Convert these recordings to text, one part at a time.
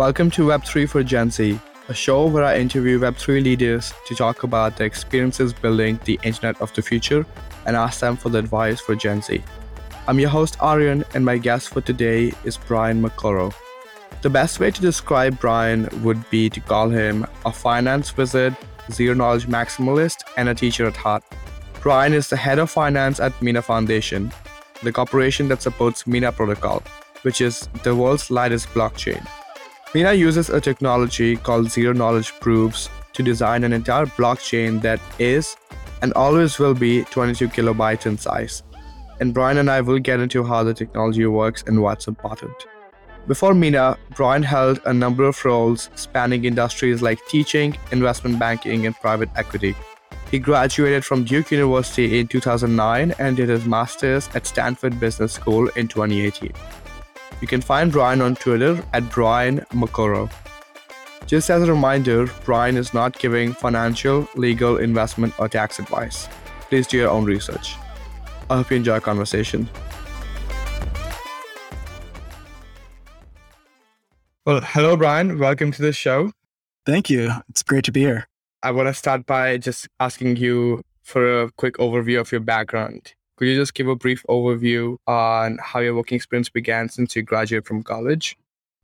Welcome to Web3 for Gen Z, a show where I interview Web3 leaders to talk about their experiences building the internet of the future and ask them for the advice for Gen Z. I'm your host Aryan, and my guest for today is Brian Mokoro. The best way to describe Brian would be to call him a finance wizard, zero knowledge maximalist, and a teacher at heart. Brian is the head of finance at Mina Foundation, the corporation that supports Mina Protocol, which is the world's largest blockchain. Mina uses a technology called zero knowledge proofs to design an entire blockchain that is and always will be 22 kilobytes in size. And Brian and I will get into how the technology works and what's important. Before Mina, Brian held a number of roles spanning industries like teaching, investment banking, and private equity. He graduated from Duke University in 2009 and did his master's at Stanford Business School in 2018. You can find Brian on Twitter at Brian Mokoro. Just as a reminder, Brian is not giving financial, legal, investment, or tax advice. Please do your own research. I hope you enjoy our conversation. Well, hello, Brian. Welcome to the show. Thank you. It's great to be here. I want to start by just asking you for a quick overview of your background. Could you just give a brief overview on how your working experience began since you graduated from college?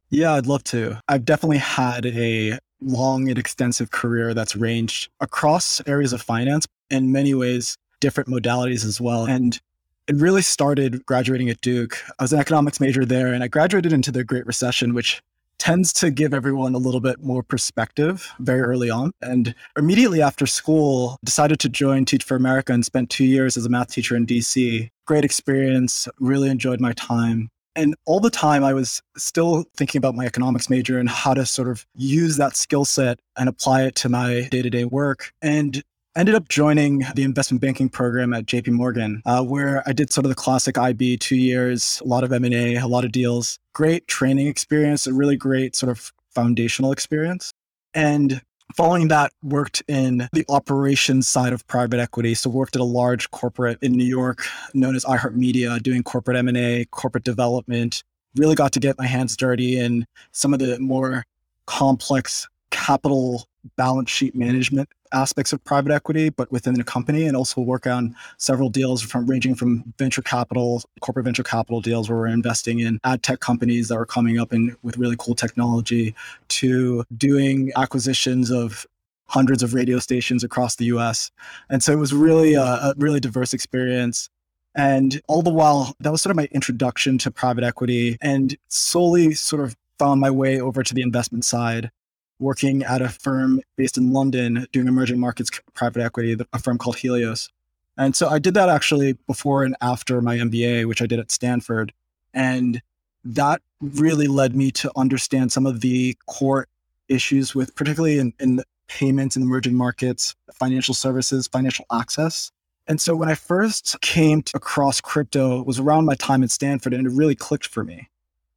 Yeah, I'd love to. I've definitely had a long and extensive career that's ranged across areas of finance, in many ways, different modalities as well. And it really started graduating at Duke. I was an economics major there, and I graduated into the Great Recession, which tends to give everyone a little bit more perspective very early on. And immediately after school, decided to join Teach for America and spent two years as a math teacher in DC. Great experience, really enjoyed my time. And all the time, I was still thinking about my economics major and how to sort of use that skill set and apply it to my day to day work. And ended up joining the investment banking program at JP Morgan, uh, where I did sort of the classic IB two years, a lot of M&A, a lot of deals. Great training experience, a really great sort of foundational experience. And following that, worked in the operations side of private equity. So worked at a large corporate in New York known as iHeartMedia, doing corporate M&A, corporate development. Really got to get my hands dirty in some of the more complex capital balance sheet management aspects of private equity, but within a company, and also work on several deals from ranging from venture capital, corporate venture capital deals where we're investing in ad tech companies that are coming up in with really cool technology, to doing acquisitions of hundreds of radio stations across the U.S. And so it was really a, a really diverse experience. And all the while, that was sort of my introduction to private equity, and slowly sort of found my way over to the investment side working at a firm based in London doing emerging markets private equity, a firm called Helios. And so I did that actually before and after my MBA, which I did at Stanford. And that really led me to understand some of the core issues with, particularly in, in payments in emerging markets, financial services, financial access. And so when I first came across crypto, it was around my time at Stanford and it really clicked for me.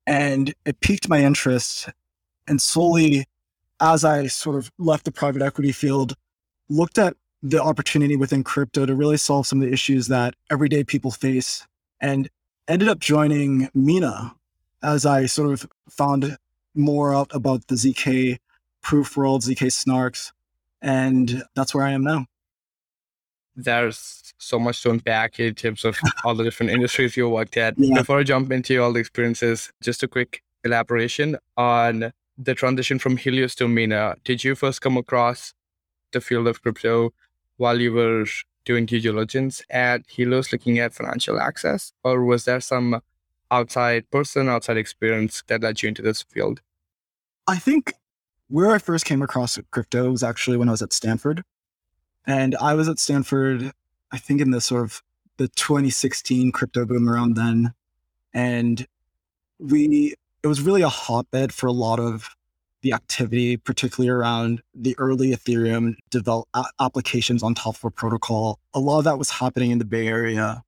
And it piqued my interest. And slowly as I sort of left the private equity field, looked at the opportunity within crypto to really solve some of the issues that everyday people face and ended up joining Mina as I sort of found more out about the ZK proof world, ZK snarks. And that's where I am now. There's so much to unpack in terms of all the different industries you worked at. Yeah. Before I jump into all the experiences, just a quick elaboration on the transition from Helios to Mina, did you first come across the field of crypto while you were doing due diligence at Helios looking at financial access? Or was there some outside person, outside experience that led you into this field? I think where I first came across crypto was actually when I was at Stanford. And I was at Stanford, I think in the sort of the 2016 crypto boom around then. And we it was really a hotbed for a lot of the activity, particularly around the early Ethereum develop applications on top of a protocol. A lot of that was happening in the Bay Area.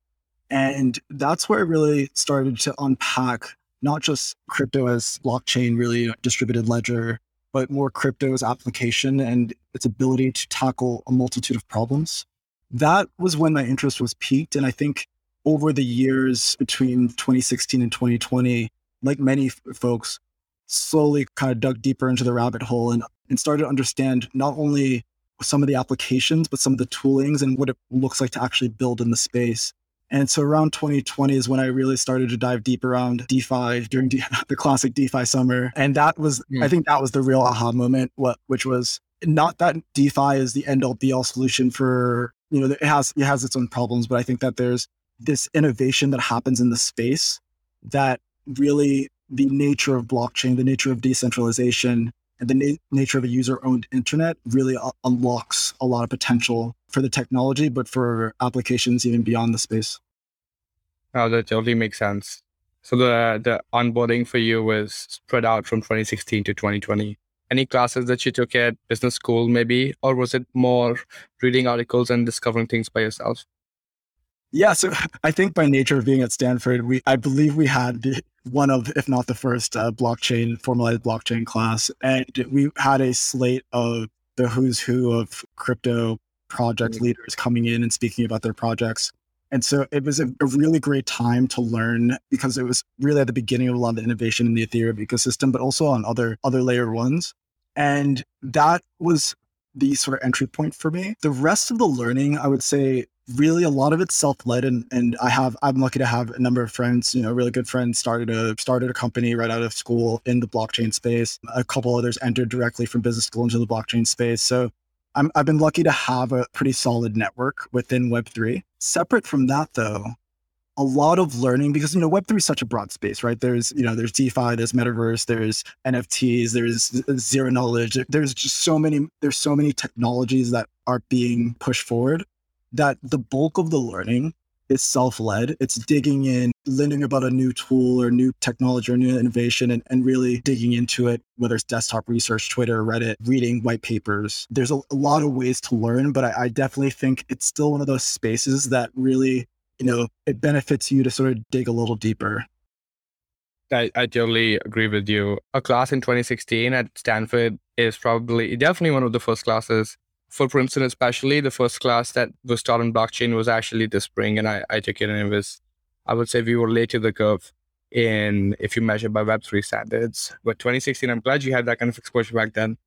And that's where I really started to unpack not just crypto as blockchain, really distributed ledger, but more crypto as application and its ability to tackle a multitude of problems. That was when my interest was piqued. And I think over the years between 2016 and 2020, like many f- folks, slowly kind of dug deeper into the rabbit hole and, and started to understand not only some of the applications, but some of the toolings and what it looks like to actually build in the space. And so around 2020 is when I really started to dive deep around DeFi during the classic DeFi summer. And that was, mm. I think that was the real aha moment, what, which was not that DeFi is the end all be all solution for, you know, it has, it has its own problems, but I think that there's this innovation that happens in the space that really the nature of blockchain, the nature of decentralization, and the na- nature of a user owned internet really uh, unlocks a lot of potential for the technology, but for applications even beyond the space. Oh, that totally makes sense. So the the onboarding for you was spread out from 2016 to 2020. Any classes that you took at business school, maybe, or was it more reading articles and discovering things by yourself? Yeah, so I think by nature of being at Stanford, we I believe we had the, one of, if not the first, uh, blockchain formalized blockchain class, and we had a slate of the who's who of crypto project mm-hmm. leaders coming in and speaking about their projects. And so it was a, a, really great time to learn because it was really at the beginning of a lot of the innovation in the Ethereum ecosystem, but also on other other layer ones. And that was the sort of entry point for me. The rest of the learning, I would say, really a lot of it's self-led and and I have I'm lucky to have a number of friends, you know, really good friends started a started a company right out of school in the blockchain space. A couple others entered directly from business school into the blockchain space. So I'm, I've been lucky to have a pretty solid network within Web3. Separate from that, though, a lot of learning because you know Web3 is such a broad space, right? There's you know there's DeFi, there's Metaverse, there's NFTs, there's uh, zero knowledge. There's just so many there's so many technologies that are being pushed forward that the bulk of the learning is self-led. It's digging in, learning about a new tool or new technology or new innovation and, and really digging into it, whether it's desktop research, Twitter, Reddit, reading white papers. There's a, a lot of ways to learn, but I, I definitely think it's still one of those spaces that really, you know, it benefits you to sort of dig a little deeper. I, I totally agree with you. A class in 2016 at Stanford is probably definitely one of the first classes for Princeton, especially the first class that was taught on blockchain was actually this spring, and I, I took it, and it was, I would say, we were late to the curve in if you measure by Web3 standards. But 2016, I'm glad you had that kind of exposure back then.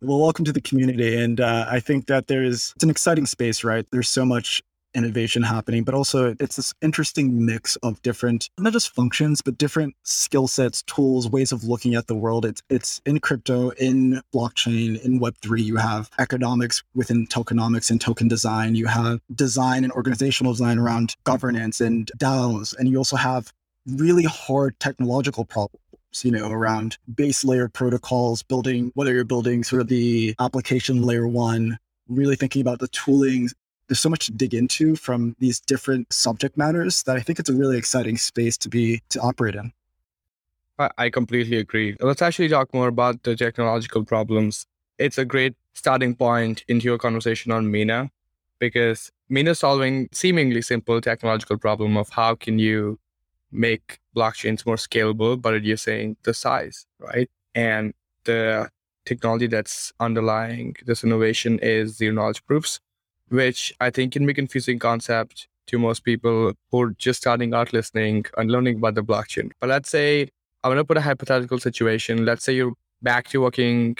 Well, welcome to the community, and uh, I think that there's it's an exciting space, right? There's so much innovation happening, but also it's this interesting mix of different, not just functions, but different skill sets, tools, ways of looking at the world. It's it's in crypto, in blockchain, in Web3. You have economics within tokenomics and token design. You have design and organizational design around governance and DAOs. And you also have really hard technological problems you know, around base layer protocols, building, whether you're building sort of the application layer one, really thinking about the tooling there's so much to dig into from these different subject matters that I think it's a really exciting space to be to operate in. I completely agree. Let's actually talk more about the technological problems. It's a great starting point into your conversation on Mina because Mina solving seemingly simple technological problem of how can you make blockchains more scalable but reducing the size, right? And the technology that's underlying this innovation is zero knowledge proofs which I think can be confusing concept to most people who are just starting out listening and learning about the blockchain. But let's say I'm gonna put a hypothetical situation. Let's say you're back to working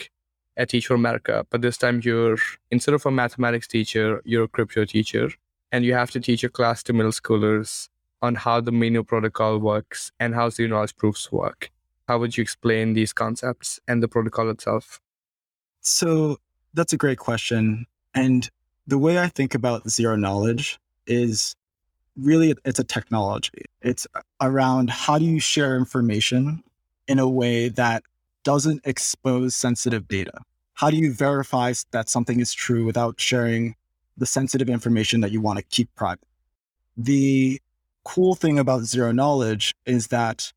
at Teach for America, but this time you're instead of a mathematics teacher, you're a crypto teacher, and you have to teach a class to middle schoolers on how the Mina protocol works and how zero knowledge proofs work. How would you explain these concepts and the protocol itself? So that's a great question. And the way I think about zero knowledge is really it's a technology. It's around how do you share information in a way that doesn't expose sensitive data? How do you verify that something is true without sharing the sensitive information that you want to keep private? The cool thing about zero knowledge is that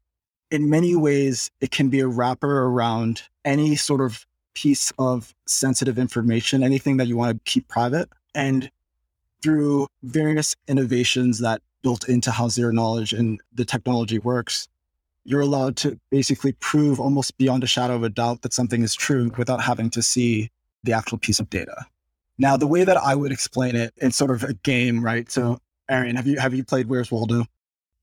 in many ways, it can be a wrapper around any sort of piece of sensitive information, anything that you want to keep private. And through various innovations that built into how zero knowledge and the technology works, you're allowed to basically prove almost beyond a shadow of a doubt that something is true without having to see the actual piece of data. Now, the way that I would explain it, it's sort of a game, right? So, Aryan, have you have you played Where's Waldo?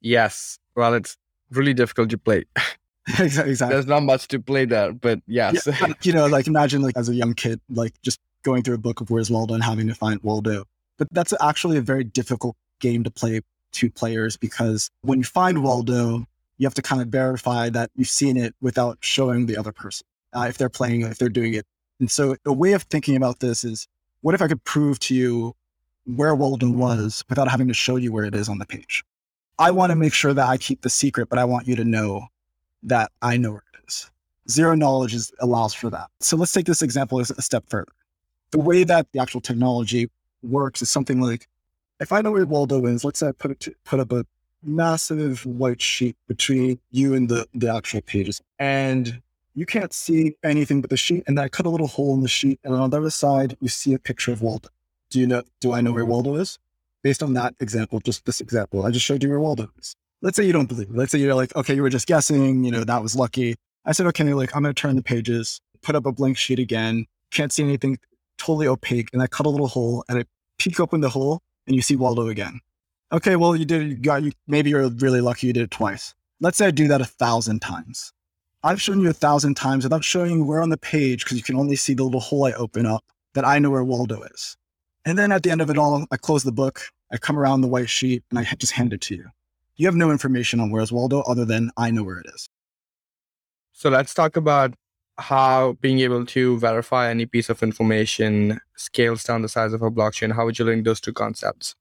Yes. Well, it's really difficult to play. exactly. There's not much to play there, but yes. Yeah, you know, like imagine like as a young kid, like just going through a book of Where's Waldo and having to find Waldo. But that's actually a very difficult game to play two players because when you find Waldo, you have to kind of verify that you've seen it without showing the other person uh, if they're playing, if they're doing it. And so a way of thinking about this is what if I could prove to you where Waldo was without having to show you where it is on the page? I want to make sure that I keep the secret, but I want you to know that I know where it is. Zero knowledge is, allows for that. So let's take this example a step further. The way that the actual technology works is something like if I know where Waldo is, let's say I put it put up a massive white sheet between you and the, the actual pages. And you can't see anything but the sheet. And I cut a little hole in the sheet. And on the other side, you see a picture of Waldo. Do you know, do I know where Waldo is? Based on that example, just this example, I just showed you where Waldo is. Let's say you don't believe. Let's say you're like, okay, you were just guessing, you know, that was lucky. I said, okay, like, I'm going to turn the pages, put up a blank sheet again. Can't see anything, totally opaque. And I cut a little hole and I peek open the hole and you see Waldo again. Okay, well, you did, you got, you, maybe you're really lucky you did it twice. Let's say I do that a thousand times. I've shown you a thousand times without showing you where on the page, because you can only see the little hole I open up, that I know where Waldo is. And then at the end of it all, I close the book, I come around the white sheet, and I just hand it to you. You have no information on where's Waldo other than I know where it is. So let's talk about how being able to verify any piece of information scales down the size of a blockchain. How would you link those two concepts?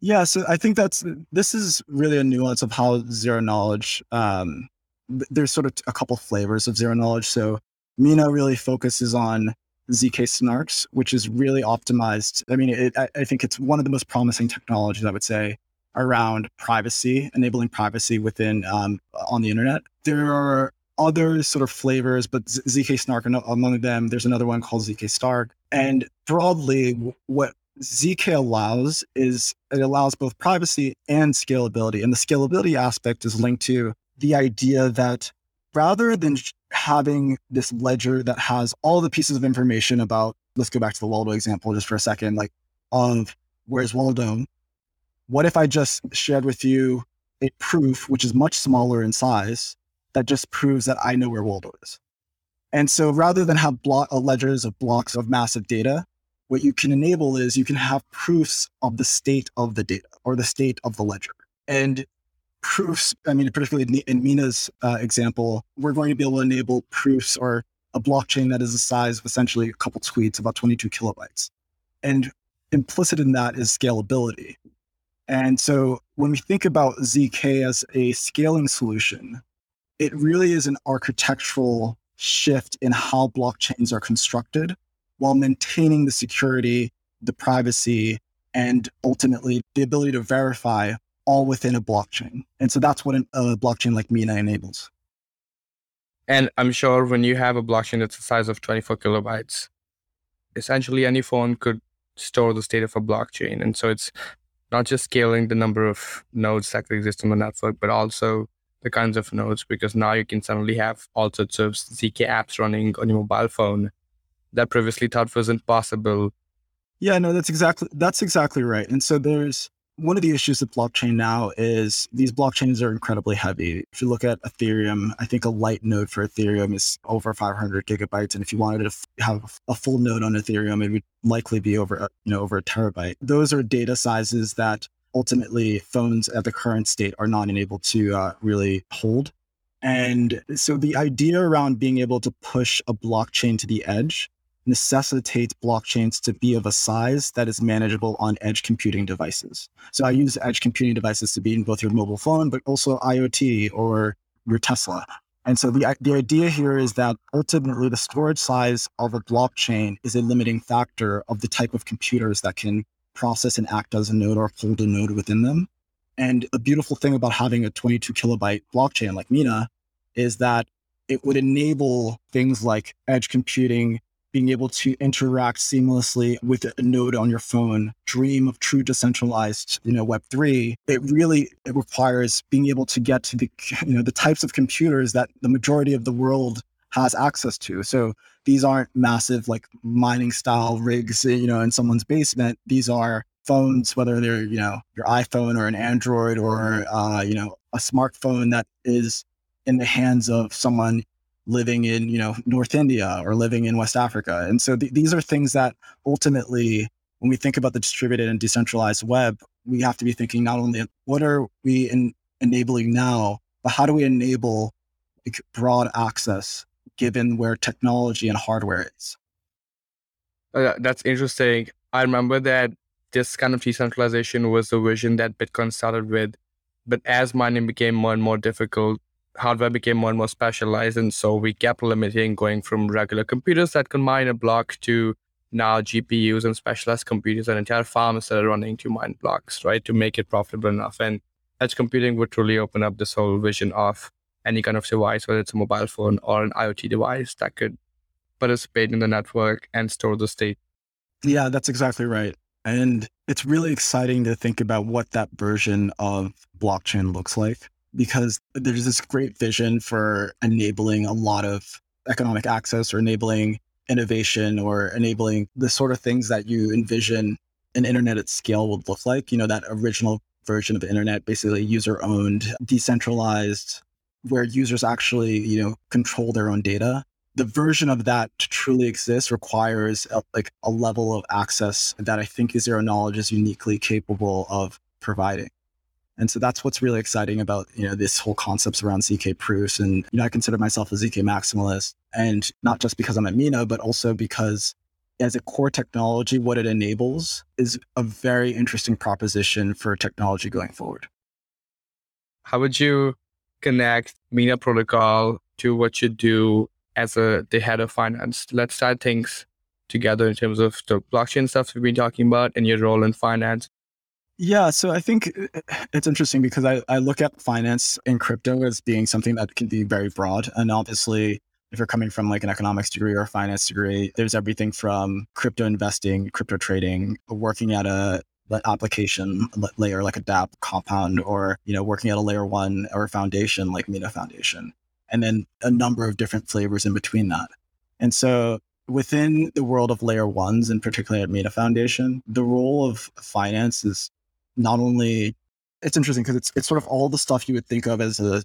Yeah, so I think that's this is really a nuance of how zero knowledge. Um, there's sort of a couple flavors of zero knowledge. So Mina really focuses on zk snarks, which is really optimized. I mean, it, I, I think it's one of the most promising technologies I would say around privacy, enabling privacy within um, on the internet. There are other sort of flavors, but zk snark among them. There's another one called zk stark, and broadly, what ZK allows is it allows both privacy and scalability. And the scalability aspect is linked to the idea that rather than having this ledger that has all the pieces of information about, let's go back to the Waldo example just for a second, like of where's Waldo, what if I just shared with you a proof, which is much smaller in size, that just proves that I know where Waldo is? And so rather than have block, uh, ledgers of blocks of massive data, what you can enable is you can have proofs of the state of the data or the state of the ledger. And proofs, I mean, particularly in Mina's uh, example, we're going to be able to enable proofs or a blockchain that is the size of essentially a couple tweets, about 22 kilobytes. And implicit in that is scalability. And so when we think about ZK as a scaling solution, it really is an architectural shift in how blockchains are constructed while maintaining the security, the privacy, and ultimately the ability to verify all within a blockchain. And so that's what a blockchain like Mina enables. And I'm sure when you have a blockchain that's the size of 24 kilobytes, essentially any phone could store the state of a blockchain. And so it's not just scaling the number of nodes that exist on the network, but also the kinds of nodes, because now you can suddenly have all sorts of ZK apps running on your mobile phone that previously thought wasn't possible. Yeah, no, that's exactly that's exactly right. And so there's one of the issues with blockchain now is these blockchains are incredibly heavy. If you look at Ethereum, I think a light node for Ethereum is over 500 gigabytes, and if you wanted to have a full node on Ethereum, it would likely be over you know over a terabyte. Those are data sizes that ultimately phones at the current state are not enabled to uh, really hold. And so the idea around being able to push a blockchain to the edge necessitates blockchains to be of a size that is manageable on edge computing devices. So I use edge computing devices to be in both your mobile phone, but also IoT or your Tesla. And so the, the idea here is that ultimately the storage size of a blockchain is a limiting factor of the type of computers that can process and act as a node or hold a node within them. And the beautiful thing about having a 22 kilobyte blockchain like Mina is that it would enable things like edge computing, being able to interact seamlessly with a node on your phone, dream of true decentralized, you know, Web3, it really it requires being able to get to the, you know, the types of computers that the majority of the world has access to. So these aren't massive like mining style rigs, you know, in someone's basement. These are phones, whether they're, you know, your iPhone or an Android or, uh, you know, a smartphone that is in the hands of someone living in, you know, North India or living in West Africa. And so th- these are things that ultimately, when we think about the distributed and decentralized web, we have to be thinking not only what are we in, enabling now, but how do we enable broad access given where technology and hardware is? Uh, that's interesting. I remember that this kind of decentralization was the vision that Bitcoin started with. But as mining became more and more difficult, hardware became more and more specialized. And so we kept limiting going from regular computers that could mine a block to now GPUs and specialized computers and entire farms that are running to mine blocks, right? To make it profitable enough. And edge computing would truly open up this whole vision of any kind of device, whether it's a mobile phone or an IoT device that could participate in the network and store the state. Yeah, that's exactly right. And it's really exciting to think about what that version of blockchain looks like because there's this great vision for enabling a lot of economic access or enabling innovation or enabling the sort of things that you envision an internet at scale would look like. You know, that original version of the internet, basically user owned, decentralized, where users actually, you know, control their own data. The version of that to truly exist requires a, like a level of access that I think Zero Knowledge is uniquely capable of providing. And so that's what's really exciting about, you know, this whole concepts around ZK proofs. And, you know, I consider myself a ZK maximalist and not just because I'm at Mina, but also because as a core technology, what it enables is a very interesting proposition for technology going forward. How would you connect Mina protocol to what you do as a the head of finance? Let's tie things together in terms of the blockchain stuff we've been talking about and your role in finance. Yeah, so I think uh, it's interesting because I, I look at finance and crypto as being something that can be very broad. And obviously, if you're coming from like an economics degree or a finance degree, there's everything from crypto investing, crypto trading, working at a application layer like a dApp compound or you know working at a layer one or foundation like Mina Foundation and then a number of different flavors in between that. And so within the world of layer ones and particularly at Mina Foundation, the role of finance is not only it's interesting because it's it's sort of all the stuff you would think of as a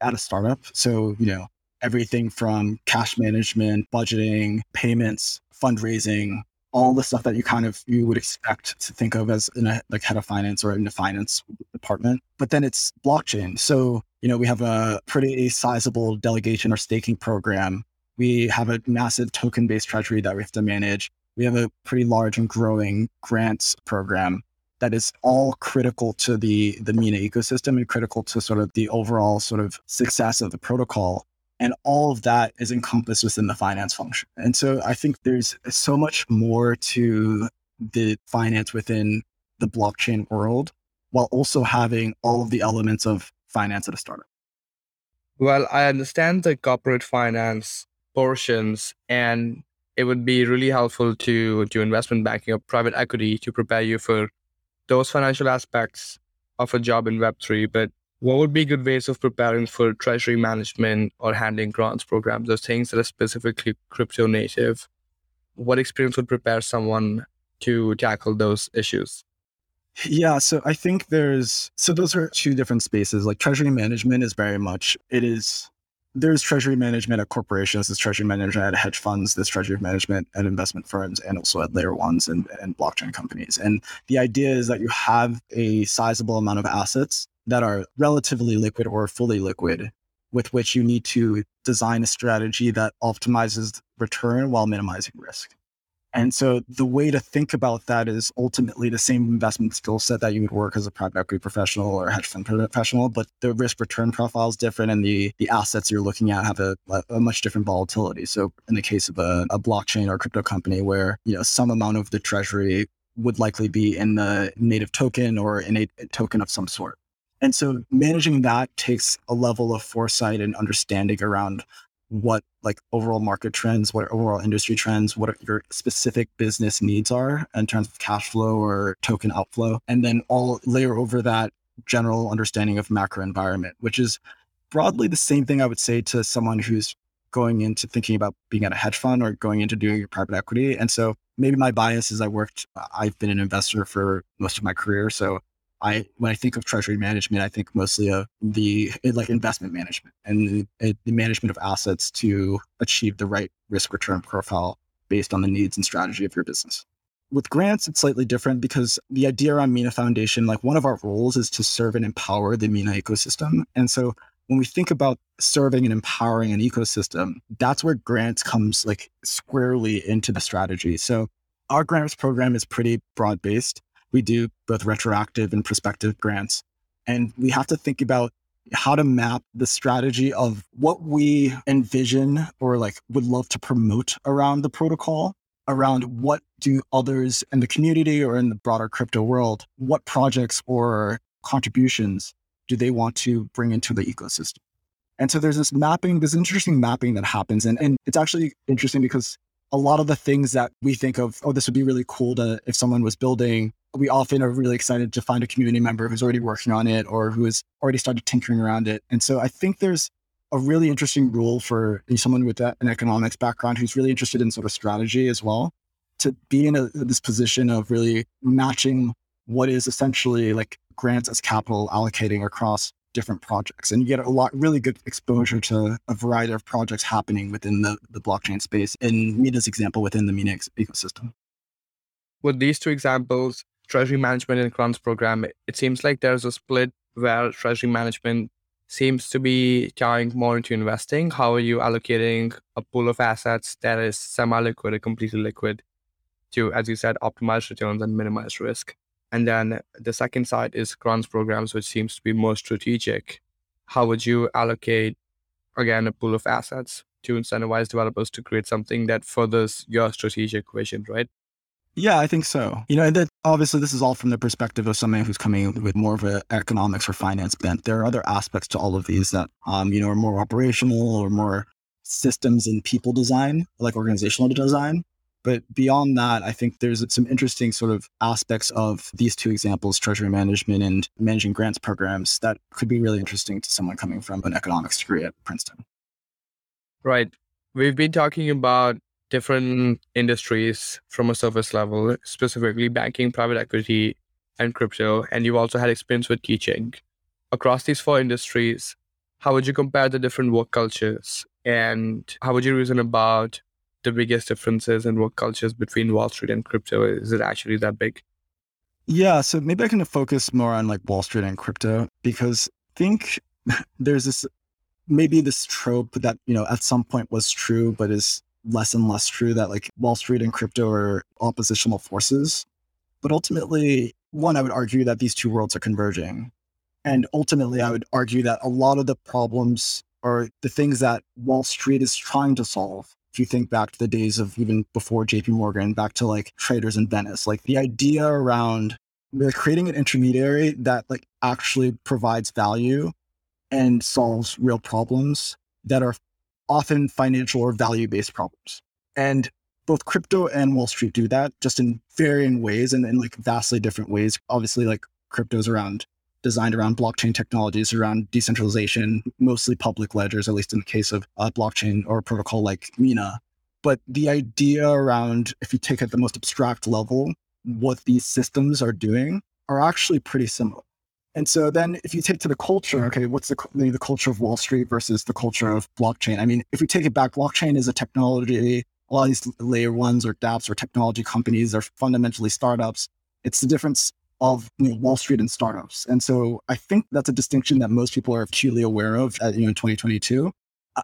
at a startup. So, you know, everything from cash management, budgeting, payments, fundraising, all the stuff that you kind of you would expect to think of as in a like head of finance or in a finance department. But then it's blockchain. So, you know, we have a pretty sizable delegation or staking program. We have a massive token-based treasury that we have to manage. We have a pretty large and growing grants program that is all critical to the the Mina ecosystem and critical to sort of the overall sort of success of the protocol. And all of that is encompassed within the finance function. And so I think there's so much more to the finance within the blockchain world while also having all of the elements of finance at a startup. Well, I understand the corporate finance portions and it would be really helpful to do investment banking or private equity to prepare you for those financial aspects of a job in Web3, but what would be good ways of preparing for treasury management or handling grants programs, those things that are specifically crypto native? What experience would prepare someone to tackle those issues? Yeah, so I think there's so those are two different spaces. Like treasury management is very much it is there's treasury management at corporations, there's treasury management at hedge funds, there's treasury management at investment firms, and also at layer ones and, and blockchain companies. And the idea is that you have a sizable amount of assets that are relatively liquid or fully liquid, with which you need to design a strategy that optimizes return while minimizing risk. And so the way to think about that is ultimately the same investment skill set that you would work as a private equity professional or a hedge fund professional, but the risk return profile is different and the, the assets you're looking at have a, a much different volatility. So in the case of a, a blockchain or crypto company where, you know, some amount of the treasury would likely be in the native token or in a token of some sort. And so managing that takes a level of foresight and understanding around what like overall market trends, what overall industry trends, what your specific business needs are in terms of cash flow or token outflow, and then all layer over that general understanding of macro environment, which is broadly the same thing I would say to someone who's going into thinking about being at a hedge fund or going into doing your private equity. And so maybe my bias is I worked, I've been an investor for most of my career. So I when I think of treasury management, I think mostly of the eh, like investment management and the, eh, the management of assets to achieve the right risk return profile based on the needs and strategy of your business. With grants, it's slightly different because the idea around Mina Foundation, like one of our roles is to serve and empower the Mina ecosystem. And so when we think about serving and empowering an ecosystem, that's where grants comes like squarely into the strategy. So our grants program is pretty broad based. We do both retroactive and prospective grants. And we have to think about how to map the strategy of what we envision or like would love to promote around the protocol around what do others in the community or in the broader crypto world what projects or contributions do they want to bring into the ecosystem and so there's this mapping this interesting mapping that happens and, and it's actually interesting because a lot of the things that we think of oh this would be really cool to if someone was building we often are really excited to find a community member who's already working on it or who has already started tinkering around it. And so I think there's a really interesting rule for someone with an economics background who's really interested in sort of strategy as well to be in a, this position of really matching what is essentially like grants as capital allocating across different projects. And you get a lot really good exposure to a variety of projects happening within the, the blockchain space in Mina's example within the Mina ecosystem. With these two examples, treasury management and grants program, it seems like there's a split where treasury management seems to be tying more into investing. How are you allocating a pool of assets that is semi liquid or completely liquid to, as you said, optimize returns and minimize risk? And then the second side is grants programs, which seems to be more strategic. How would you allocate, again, a pool of assets to incentivize developers to create something that furthers your strategic vision, right? Yeah, I think so. You know, and that obviously this is all from the perspective of somebody who's coming with more of an economics or finance bent. There are other aspects to all of these that, um, you know, are more operational or more systems and people design, like organizational design. But beyond that, I think there's some interesting sort of aspects of these two examples, treasury management and managing grants programs, that could be really interesting to someone coming from an economics degree at Princeton. Right. We've been talking about different industries from a surface level, specifically banking, private equity, and crypto. And you've also had experience with teaching. Across these four industries, how would you compare the different work cultures? And how would you reason about the biggest differences in work cultures between Wall Street and crypto? Is it actually that big? Yeah, so maybe I can focus more on like Wall Street and crypto because I think there's this maybe this trope that, you know, at some point was true, but is less and less true that like Wall Street and crypto are oppositional forces. But ultimately, one, I would argue that these two worlds are converging. And ultimately, I would argue that a lot of the problems or the things that Wall Street is trying to solve, if you think back to the days of even before JP Morgan, back to like traders in Venice, like the idea around we're creating an intermediary that like actually provides value and solves real problems that are often financial or value based problems. And both crypto and Wall Street do that just in varying ways and in like vastly different ways. Obviously, like crypto's around designed around blockchain technologies, around decentralization, mostly public ledgers, at least in the case of a blockchain or a protocol like Mina. But the idea around, if you take at the most abstract level, what these systems are doing are actually pretty similar. And so then if you take to the culture, okay, what's the, the culture of Wall Street versus the culture of blockchain? I mean, if we take it back, blockchain is a technology, a lot of these layer ones or dApps or technology companies are fundamentally startups. It's the difference of you know, Wall Street and startups. And so I think that's a distinction that most people are acutely aware of at, you know, in 2022.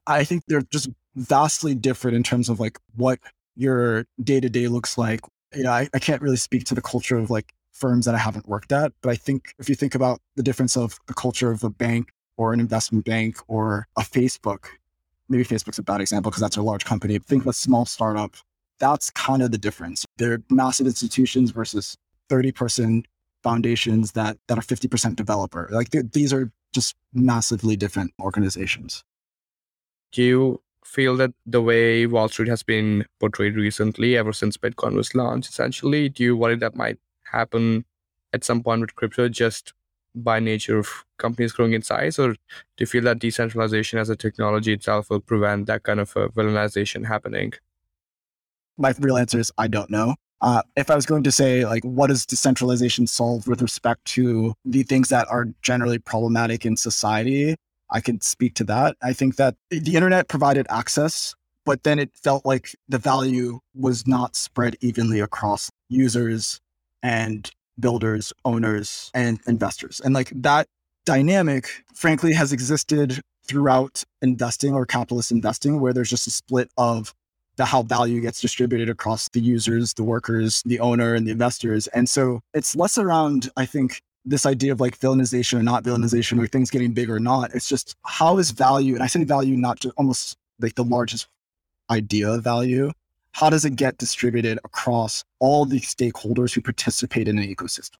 I think they're just vastly different in terms of like what your day to day looks like. You know, I, I can't really speak to the culture of like firms that I haven't worked at. But I think if you think about the difference of the culture of a bank or an investment bank or a Facebook, maybe Facebook's a bad example because that's a large company. Think of a small startup. That's kind of the difference. They're massive institutions versus 30 person foundations that, that are 50% developer. Like these are just massively different organizations. Do you feel that the way Wall Street has been portrayed recently, ever since Bitcoin was launched, essentially, do you worry that might happen at some point with crypto just by nature of companies growing in size, or do you feel that decentralization as a technology itself will prevent that kind of a villainization happening? My real answer is I don't know. Uh, if I was going to say, like, what does decentralization solve with respect to the things that are generally problematic in society? I could speak to that. I think that the internet provided access, but then it felt like the value was not spread evenly across users and builders, owners, and investors. And like that dynamic, frankly, has existed throughout investing or capitalist investing, where there's just a split of the how value gets distributed across the users, the workers, the owner, and the investors. And so it's less around, I think, this idea of like villainization or not villainization or things getting big or not. It's just how is value, and I say value not just almost like the largest idea of value, how does it get distributed across all the stakeholders who participate in an ecosystem?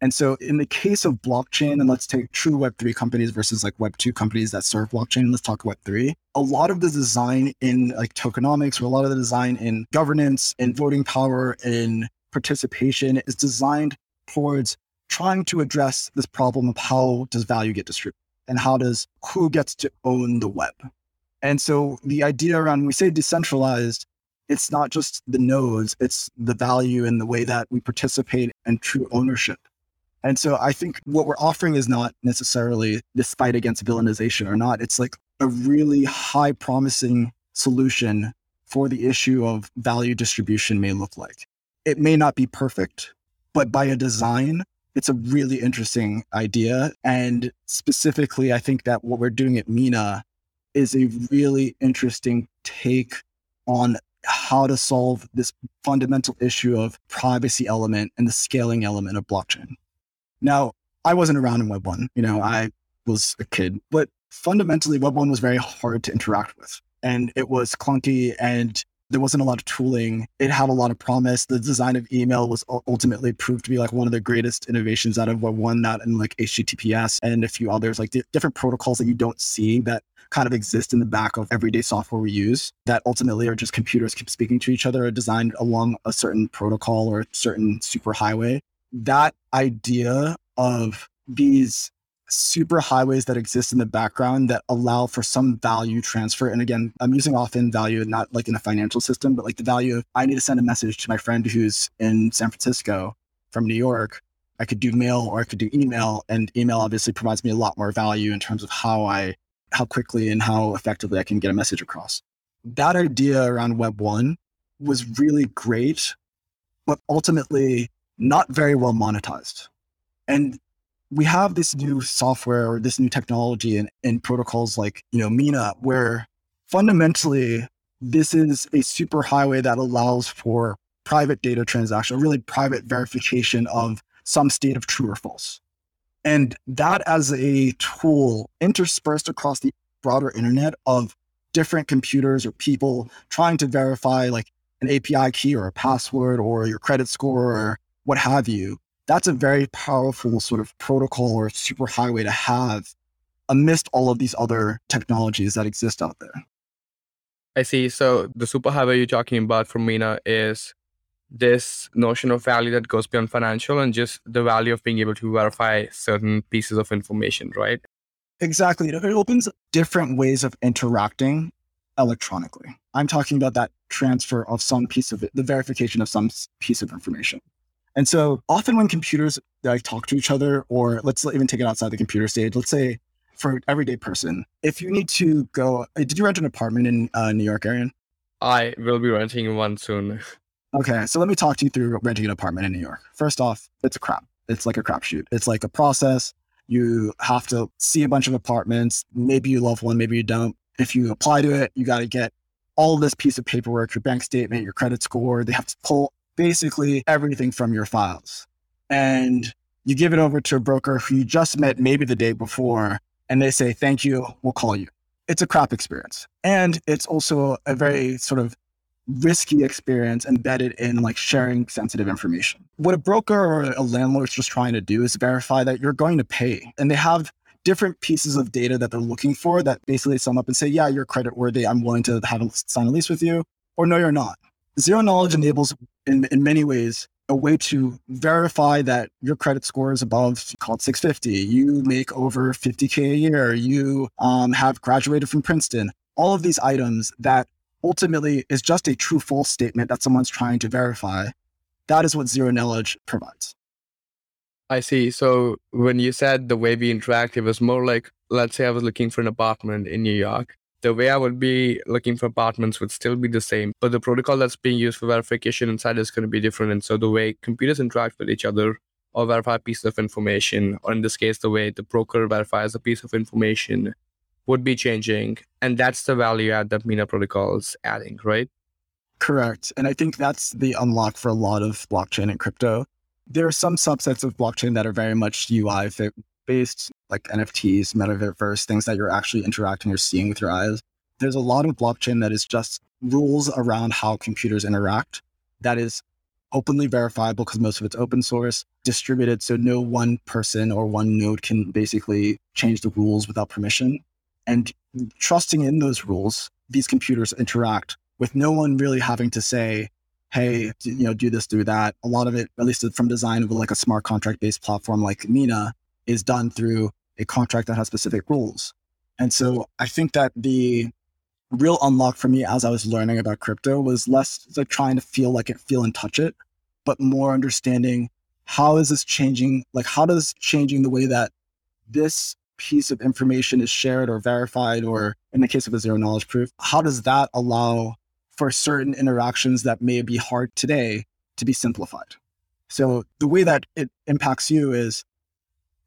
And so in the case of blockchain, and let's take true Web3 companies versus like Web2 companies that serve blockchain, let's talk Web3. A lot of the design in like tokenomics or a lot of the design in governance and voting power and participation is designed towards trying to address this problem of how does value get distributed and how does who gets to own the web. And so the idea around when we say decentralized, it's not just the nodes, it's the value and the way that we participate and true ownership. And so I think what we're offering is not necessarily this fight against villainization or not. It's like a really high promising solution for the issue of value distribution may look like. It may not be perfect, but by a design, it's a really interesting idea. And specifically, I think that what we're doing at Mina is a really interesting take on how to solve this fundamental issue of privacy element and the scaling element of blockchain. Now, I wasn't around in Web 1, you know, I was a kid, but fundamentally, Web 1 was very hard to interact with. And it was clunky and there wasn't a lot of tooling. It had a lot of promise. The design of email was ultimately proved to be like one of the greatest innovations out of Web 1, that and like HTTPS and a few others, like different protocols that you don't see that kind of exist in the back of everyday software we use that ultimately are just computers keep speaking to each other are designed along a certain protocol or a certain super highway that idea of these super highways that exist in the background that allow for some value transfer. And again, I'm using often value, not like in a financial system, but like the value of I need to send a message to my friend who's in San Francisco from New York. I could do mail or I could do email. And email obviously provides me a lot more value in terms of how I, how quickly and how effectively I can get a message across. That idea around Web 1 was really great, but ultimately not very well monetized. And we have this new software or this new technology and, and protocols like, you know, Mina, where fundamentally this is a super highway that allows for private data transaction, really private verification of some state of true or false. And that as a tool interspersed across the broader internet of different computers or people trying to verify like an API key or a password or your credit score or what have you, that's a very powerful sort of protocol or superhighway to have amidst all of these other technologies that exist out there. I see. So the superhighway you're talking about from Mina is this notion of value that goes beyond financial and just the value of being able to verify certain pieces of information, right? Exactly. It opens different ways of interacting electronically. I'm talking about that transfer of some piece of it, the verification of some piece of information. And so often when computers like talk to each other, or let's even take it outside the computer stage, let's say for everyday person, if you need to go, uh, did you rent an apartment in uh, New York, Aryan? I will be renting one soon. Okay, so let me talk to you through renting an apartment in New York. First off, it's a crap. It's like a crapshoot. It's like a process. You have to see a bunch of apartments. Maybe you love one, maybe you don't. If you apply to it, you got to get all this piece of paperwork, your bank statement, your credit score. They have to pull basically everything from your files. And you give it over to a broker who you just met maybe the day before, and they say, Thank you, we'll call you. It's a crap experience. And it's also a very sort of risky experience embedded in like sharing sensitive information. What a broker or a landlord is just trying to do is verify that you're going to pay. And they have different pieces of data that they're looking for that basically sum up and say, yeah, you're credit worthy. I'm willing to have a, sign a lease with you. Or no, you're not. Zero knowledge enables, in, in many ways, a way to verify that your credit score is above called 650. You make over 50K a year. You um, have graduated from Princeton. All of these items that ultimately is just a true false statement that someone's trying to verify. that is what zero knowledge provides. I see. So when you said the way we interact, it was more like, let's say I was looking for an apartment in New York. The way I would be looking for apartments would still be the same, but the protocol that's being used for verification inside is going to be different. And so the way computers interact with each other or verify pieces of information, or in this case, the way the broker verifies a piece of information would be changing. And that's the value add that Mina protocol is adding, right? Correct. And I think that's the unlock for a lot of blockchain and crypto. There are some subsets of blockchain that are very much UI based, like NFTs, metaverse, things that you're actually interacting or seeing with your eyes. There's a lot of blockchain that is just rules around how computers interact that is openly verifiable because most of it's open source, distributed so no one person or one node can basically change the rules without permission. And trusting in those rules, these computers interact with no one really having to say, hey, you know, do this, do that. A lot of it, at least from design of like a smart contract based platform like Mina, is done through a contract that has specific rules. And so I think that the real unlock for me as I was learning about crypto was less like trying to feel like it, feel and touch it, but more understanding how is this changing? Like, how does changing the way that this piece of information is shared or verified, or in the case of a zero knowledge proof, how does that allow for certain interactions that may be hard today to be simplified. So the way that it impacts you is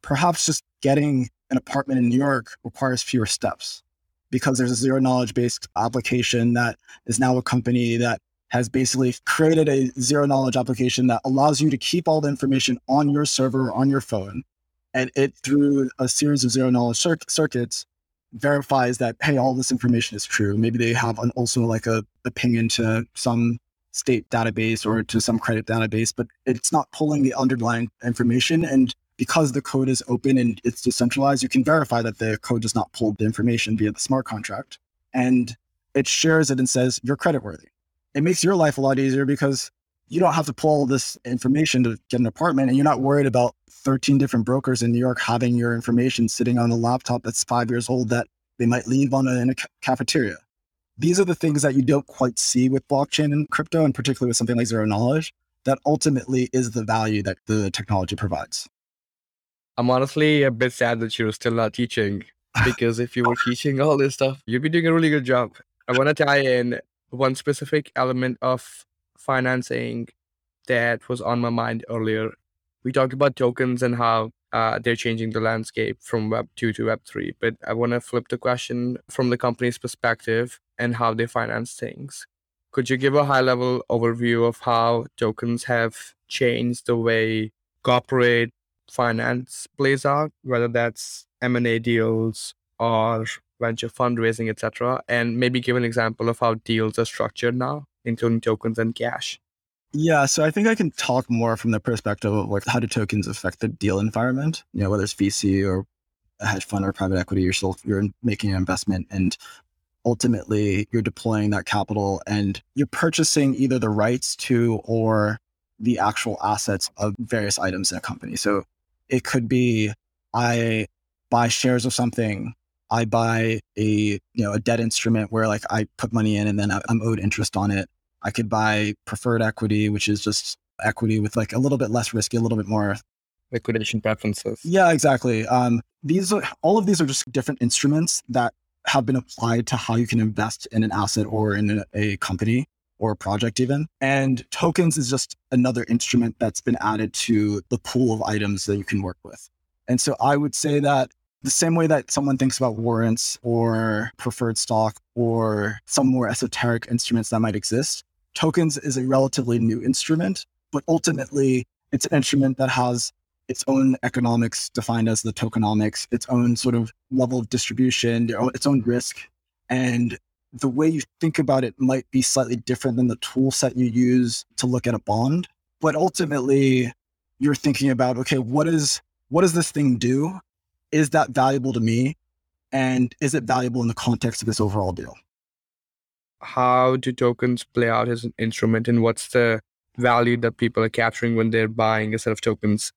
perhaps just getting an apartment in New York requires fewer steps because there's a zero knowledge based application that is now a company that has basically created a zero knowledge application that allows you to keep all the information on your server or on your phone. And it through a series of zero knowledge cir- circuits verifies that hey all this information is true. Maybe they have an, also like a, ping into some state database or to some credit database but it's not pulling the underlying information. And because the code is open and it's decentralized you can verify that the code does not pull the information via the smart contract and it shares it and says you're creditworthy it makes your life a lot easier because you don't have to pull this information to get an apartment and you're not worried about 13 different brokers in New York having your information sitting on a laptop that's five years old that they might leave on a, in a cafeteria. These are the things that you don't quite see with blockchain and crypto, and particularly with something like zero knowledge, that ultimately is the value that the technology provides. I'm honestly a bit sad that you're still not teaching because if you were teaching all this stuff, you'd be doing a really good job. I want to tie in one specific element of financing that was on my mind earlier. We talked about tokens and how uh, they're changing the landscape from Web 2 to Web 3. But I want to flip the question from the company's perspective and how they finance things. Could you give a high level overview of how tokens have changed the way corporate finance plays out, whether that's M&A deals or venture fundraising, etc., and maybe give an example of how deals are structured now? including tokens and cash? Yeah, so I think I can talk more from the perspective of like how do tokens affect the deal environment? You know, whether it's VC or a hedge fund or private equity, you're still you're making an investment and ultimately you're deploying that capital and you're purchasing either the rights to or the actual assets of various items in a company. So it could be I buy shares of something I buy a you know a debt instrument where like I put money in and then I'm owed interest on it. I could buy preferred equity, which is just equity with like a little bit less risky, a little bit more liquidation preferences. Yeah, exactly. Um, these are all of these are just different instruments that have been applied to how you can invest in an asset or in a, a company or a project even. And tokens is just another instrument that's been added to the pool of items that you can work with. And so I would say that the same way that someone thinks about warrants or preferred stock or some more esoteric instruments that might exist, tokens is a relatively new instrument, but ultimately it's an instrument that has its own economics defined as the tokenomics, its own sort of level of distribution, its own risk. And the way you think about it might be slightly different than the tool set you use to look at a bond. But ultimately, you're thinking about, okay, what is what does this thing do? is that valuable to me? And is it valuable in the context of this overall deal? How do tokens play out as an instrument and what's the value that people are capturing when they're buying a set of tokens?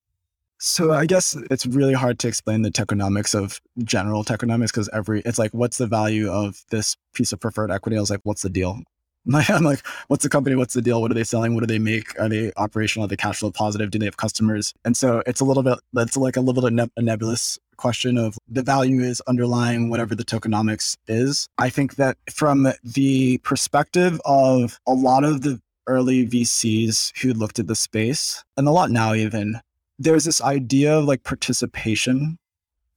So I guess it's really hard to explain the tokenomics of general tokenomics because every it's like what's the value of this piece of preferred equity? I was like, what's the deal? I'm like, what's the company? What's the deal? What are they selling? What do they make? Are they operational? Are they cash flow positive? Do they have customers? And so it's a little bit, that's like a little bit neb- a nebulous question of the value is underlying whatever the tokenomics is. I think that from the perspective of a lot of the early VCs who looked at the space, and a lot now even, there's this idea of like participation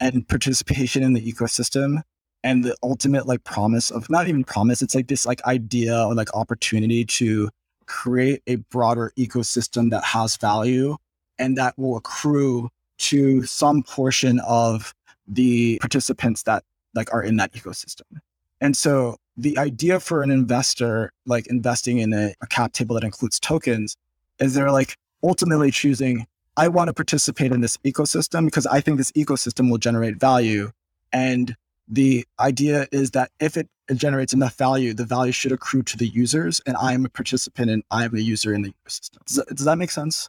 and participation in the ecosystem and the ultimate like promise of not even promise it's like this like idea or like opportunity to create a broader ecosystem that has value and that will accrue to some portion of the participants that like are in that ecosystem. And so the idea for an investor like investing in a, a cap table that includes tokens is they're like ultimately choosing i want to participate in this ecosystem because i think this ecosystem will generate value and the idea is that if it, generates enough value, the value should accrue to the users, and I am a participant and I am a user in the ecosystem. Does that, does that make sense?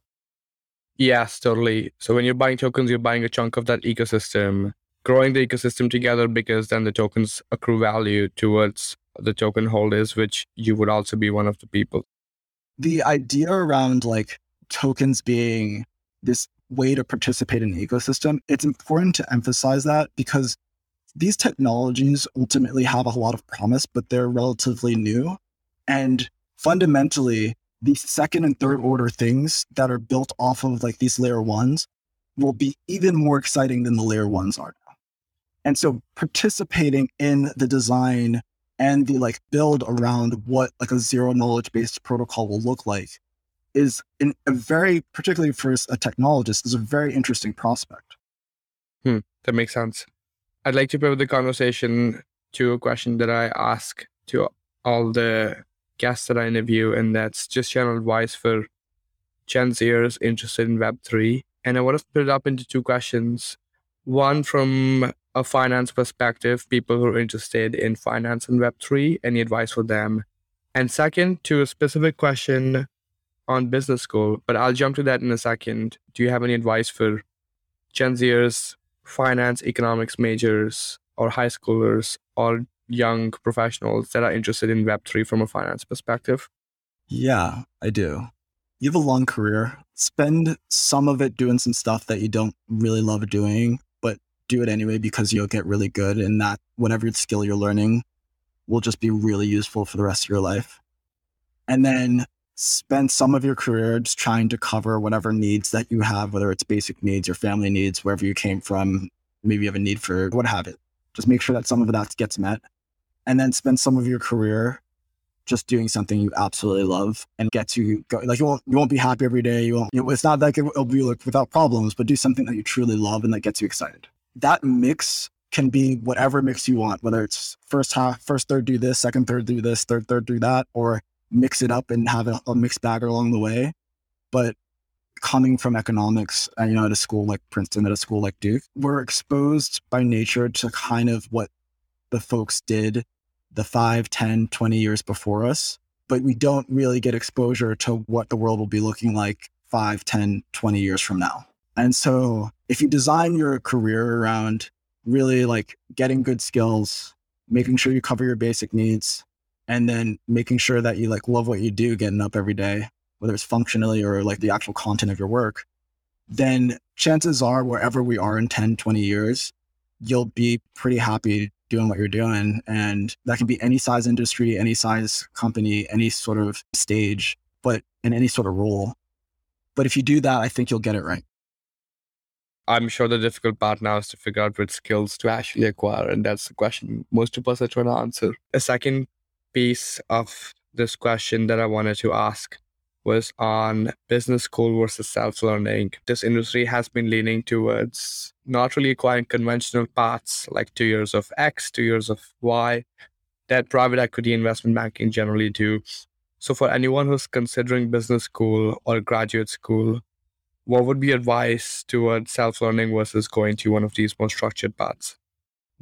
Yes, totally. So when you're buying tokens, you're buying a chunk of that ecosystem, growing the ecosystem together because then the tokens accrue value towards the token holders, which you would also be one of the people. The idea around like tokens being this way to participate in the ecosystem, it's important to emphasize that because these technologies ultimately have a lot of promise, but they're relatively new. And fundamentally, the second and third order things that are built off of like these layer ones will be even more exciting than the layer ones are now. And so participating in the design and the like build around what like a zero knowledge based protocol will look like is in a very particularly for a technologist is a very interesting prospect. Hmm, that makes sense. I'd like to pivot the conversation to a question that I ask to all the guests that I interview, and that's just general advice for Gen Zers interested in Web3. And I want to split it up into two questions. One from a finance perspective, people who are interested in finance and Web3, any advice for them? And second, to a specific question on business school, but I'll jump to that in a second. Do you have any advice for Gen Zers finance economics majors or high schoolers or young professionals that are interested in Web3 from a finance perspective? Yeah, I do. You have a long career. Spend some of it doing some stuff that you don't really love doing, but do it anyway because you'll get really good and that whatever skill you're learning will just be really useful for the rest of your life. And then spend some of your career just trying to cover whatever needs that you have, whether it's basic needs or family needs, wherever you came from. Maybe you have a need for what have it. Just make sure that some of that gets met. And then spend some of your career just doing something you absolutely love and get to go. Like you won't, you won't be happy every day. You won't, you know, it's not like it'll be like without problems, but do something that you truly love and that gets you excited. That mix can be whatever mix you want, whether it's first half, first third do this, second third do this, third third do that, or mix it up and have a, a mixed bag along the way. But coming from economics, uh, you know, at a school like Princeton, at a school like Duke, we're exposed by nature to kind of what the folks did the 5, 10, 20 years before us. But we don't really get exposure to what the world will be looking like 5, 10, 20 years from now. And so if you design your career around really like getting good skills, making sure you cover your basic needs, and then making sure that you like love what you do, getting up every day, whether it's functionally or like the actual content of your work, then chances are wherever we are in 10, 20 years, you'll be pretty happy doing what you're doing. And that can be any size industry, any size company, any sort of stage, but in any sort of role. But if you do that, I think you'll get it right. I'm sure the difficult part now is to figure out which skills to actually acquire. And that's the question most of us are trying to answer. A second piece of this question that I wanted to ask was on business school versus self learning. This industry has been leaning towards not really acquiring conventional paths like two years of X, two years of Y, that private equity investment banking generally do. So, for anyone who's considering business school or graduate school, what would be advice towards self learning versus going to one of these more structured paths?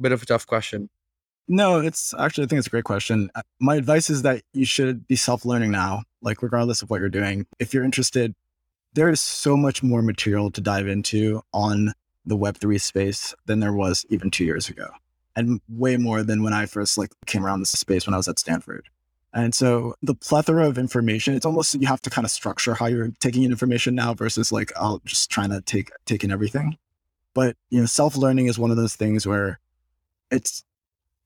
Bit of a tough question. No, it's actually, I think it's a great question. Uh, my advice is that you should be self learning now, like, regardless of what you're doing. If you're interested, there is so much more material to dive into on the Web3 space than there was even two years ago. And way more than when I first like came around this space when I was at Stanford. And so the plethora of information, it's almost you have to kind of structure how you're taking in information now versus like I'll just trying to take take in everything. But you know, self-learning is one of those things where it's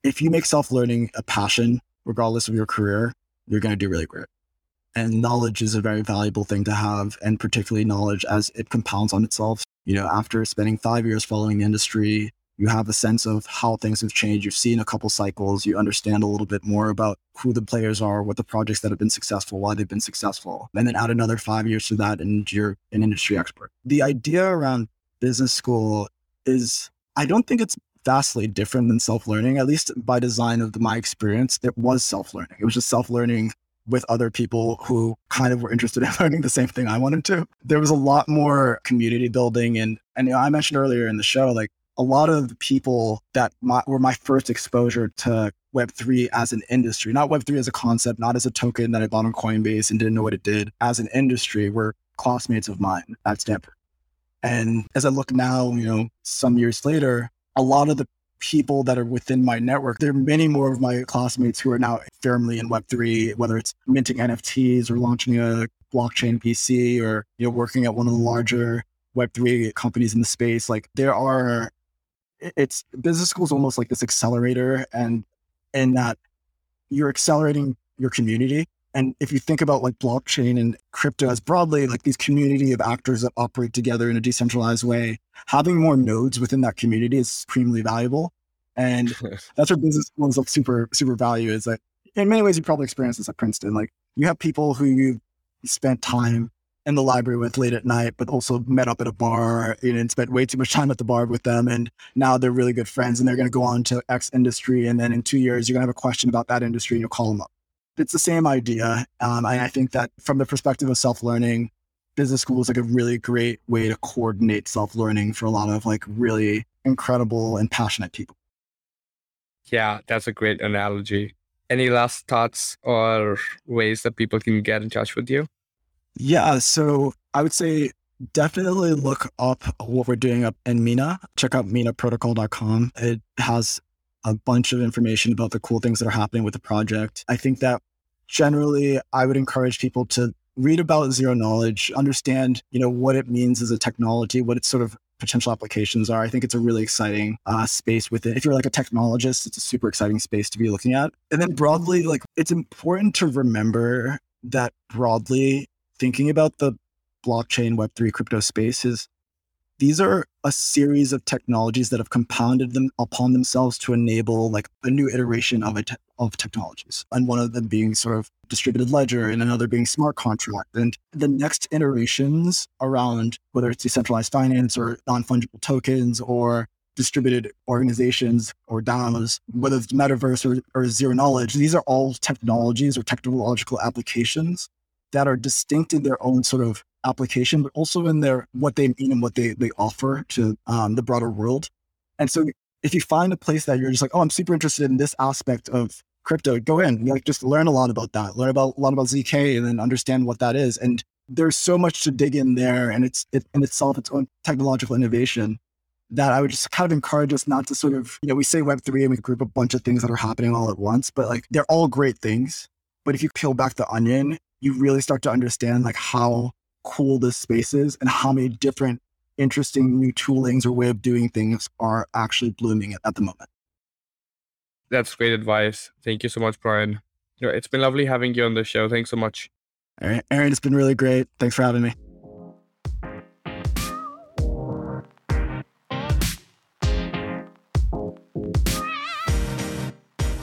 if you make self-learning a passion, regardless of your career, you're gonna do really great. And knowledge is a very valuable thing to have, and particularly knowledge as it compounds on itself. You know, after spending five years following the industry, you have a sense of how things have changed. You've seen a couple cycles. You understand a little bit more about who the players are, what the projects that have been successful, why they've been successful. And then add another five years to that, and you're an industry expert. The idea around business school is, I don't think it's vastly different than self learning, at least by design of the, my experience. It was self learning. It was just self learning with other people who kind of were interested in learning the same thing I wanted to. There was a lot more community building and and you know, I mentioned earlier in the show like a lot of the people that my, were my first exposure to Web3 as an industry, not Web3 as a concept, not as a token that I bought on Coinbase and didn't know what it did, as an industry were classmates of mine at Stanford. And as I look now, you know, some years later, a lot of the people that are within my network, there are many more of my classmates who are now firmly in Web3, whether it's minting NFTs or launching a blockchain PC or, you know, working at one of the larger Web3 companies in the space. Like there are it's business school is almost like this accelerator and in that you're accelerating your community and if you think about like blockchain and crypto as broadly like these community of actors that operate together in a decentralized way having more nodes within that community is supremely valuable and that's where business schools of super super value is that in many ways you probably experienced this at princeton like you have people who you spent time in the library with late at night, but also met up at a bar and spent way too much time at the bar with them. And now they're really good friends and they're going to go on to X industry. And then in two years, you're going to have a question about that industry and you'll call them up. It's the same idea. Um, and I think that from the perspective of self learning, business school is like a really great way to coordinate self learning for a lot of like really incredible and passionate people. Yeah, that's a great analogy. Any last thoughts or ways that people can get in touch with you? Yeah. So I would say definitely look up what we're doing up in Mina. Check out minaprotocol.com. It has a bunch of information about the cool things that are happening with the project. I think that generally I would encourage people to read about zero knowledge, understand, you know, what it means as a technology, what its sort of potential applications are. I think it's a really exciting uh, space within. If you're like a technologist, it's a super exciting space to be looking at. And then broadly, like it's important to remember that broadly thinking about the blockchain Web3 crypto space is these are a series of technologies that have compounded them upon themselves to enable like a new iteration of te- of technologies. And one of them being sort of distributed ledger and another being smart contract. And the next iterations around whether it's decentralized finance or non-fungible tokens or distributed organizations or DAOs, whether it's metaverse or, or zero knowledge, these are all technologies or technological applications that are distinct in their own sort of application, but also in their what they mean and what they they offer to um, the broader world. And so, if you find a place that you're just like, oh, I'm super interested in this aspect of crypto, go in, like just learn a lot about that, learn about a lot about zk, and then understand what that is. And there's so much to dig in there, and it's it, in itself its own technological innovation that I would just kind of encourage us not to sort of, you know, we say Web3 and we group a bunch of things that are happening all at once, but like they're all great things. But if you peel back the onion you really start to understand like how cool this space is and how many different interesting new toolings or way of doing things are actually blooming at, the moment. That's great advice. Thank you so much, Brian. It's been lovely having you on the show. Thanks so much. All right, Aryan, it's been really great. Thanks for having me.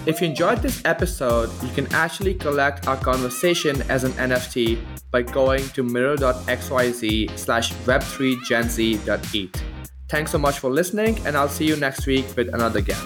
If you enjoyed this episode, you can actually collect our conversation as an NFT by going to mirror.xyz slash web3genz.eth. Thanks so much for listening, and I'll see you next week with another guest.